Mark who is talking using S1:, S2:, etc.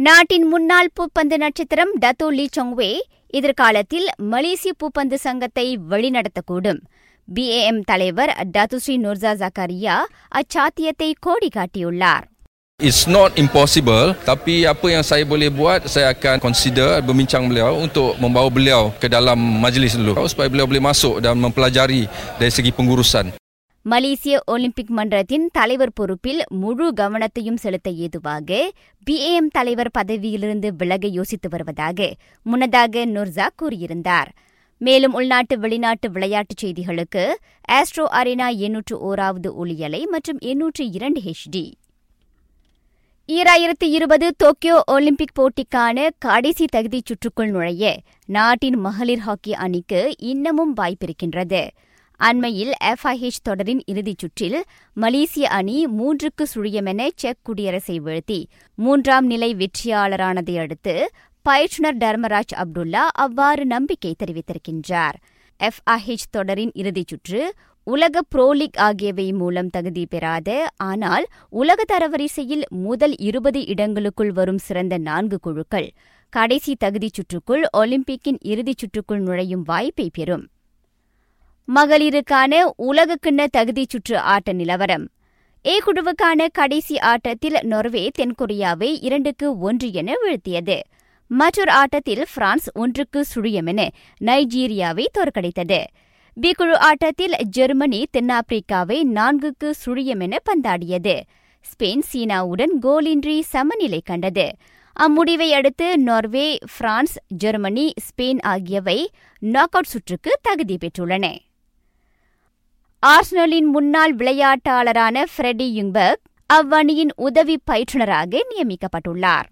S1: நாட்டின் முன்னாள் பூப்பந்து நட்சத்திரம் டத்தோ லீ சொங்வே எதிர்காலத்தில் மலேசிய பூப்பந்து சங்கத்தை வழிநடத்தக்கூடும் பிஏஎம் தலைவர் டத்துஸ்ரீ நுர்சா ஜக்காரியா அச்சாத்தியத்தை கோடி காட்டியுள்ளார்
S2: It's not impossible tapi apa yang saya boleh buat saya akan consider berbincang beliau untuk membawa beliau ke dalam majlis dulu supaya beliau boleh masuk dan mempelajari dari segi pengurusan.
S1: Malaysian Olympic மன்றத்தின் தலைவர் பொறுப்பில் முழு கவனத்தையும் செலுத்த ஏதுவாக PAM தலைவர் பதவியிலிருந்து விலக யோசித்து வருவதாக முன்னதாக நுர்சா கூறியிருந்தார். மேலும் உள்நாட்டு வெளிநாட்டு விளையாட்டுச் செய்திகளுக்கு ஆஸ்ட்ரோ அரினா எண்ணூற்று ஓராவது ஒளியலை மற்றும் எண்ணூற்று இரண்டு ஹெச்டி ஈராயிரத்தி இருபது டோக்கியோ ஒலிம்பிக் போட்டிக்கான கடைசி தகுதிச் சுற்றுக்குள் நுழைய நாட்டின் மகளிர் ஹாக்கி அணிக்கு இன்னமும் வாய்ப்பிருக்கின்றது. அண்மையில் எஃப்ஐஹெச் தொடரின் இறுதிச் சுற்றில் மலேசிய அணி மூன்றுக்கு சுழியமென செக் குடியரசை வீழ்த்தி மூன்றாம் நிலை வெற்றியாளரானதை அடுத்து பயிற்றுநர் டர்மராஜ் அப்துல்லா அவ்வாறு நம்பிக்கை தெரிவித்திருக்கின்றார். எஃப்ஐஹெச் தொடரின் இறுதிச் சுற்று உலக புரோ லீக் ஆகியவை மூலம் தகுதி பெறாத ஆனால் உலக தரவரிசையில் முதல் இருபது இடங்களுக்குள் வரும் சிறந்த நான்கு குழுக்கள். கடைசி தகுதிச் சுற்றுக்குள் ஒலிம்பிக்கின் இறுதிச் சுற்றுக்குள் நுழையும் வாய்ப்பை பெறும். மகளிருக்கான உலகக்கிண்ண தகுதிச் சுற்று ஆட்ட நிலவரம். ஏ குழுவுக்கான கடைசி ஆட்டத்தில் நொர்வே தென்கொரியாவை இரண்டுக்கு ஒன்று என வீழ்த்தியது. மற்றொரு ஆட்டத்தில் பிரான்ஸ் ஒன்றுக்கு சுழியமென நைஜீரியாவை தோற்கடித்தது. பி குழு ஆட்டத்தில் ஜெர்மனி தென்னாப்பிரிக்காவை நான்குக்கு சுழியமென பந்தாடியது. ஸ்பெயின் சீனாவுடன் கோலின்றி சமநிலை கண்டது. அம்முடிவை அடுத்து நார்வே பிரான்ஸ் ஜெர்மனி ஸ்பெயின் ஆகியவை நாக் அவுட் சுற்றுக்கு தகுதி பெற்றுள்ளன. ஆர்ஸ்னலின் முன்னாள் விளையாட்டாளரான ஃப்ரெடி யுங்பர்க் அவ்வணியின் உதவி பயிற்றுநராக நியமிக்கப்பட்டுள்ளார்.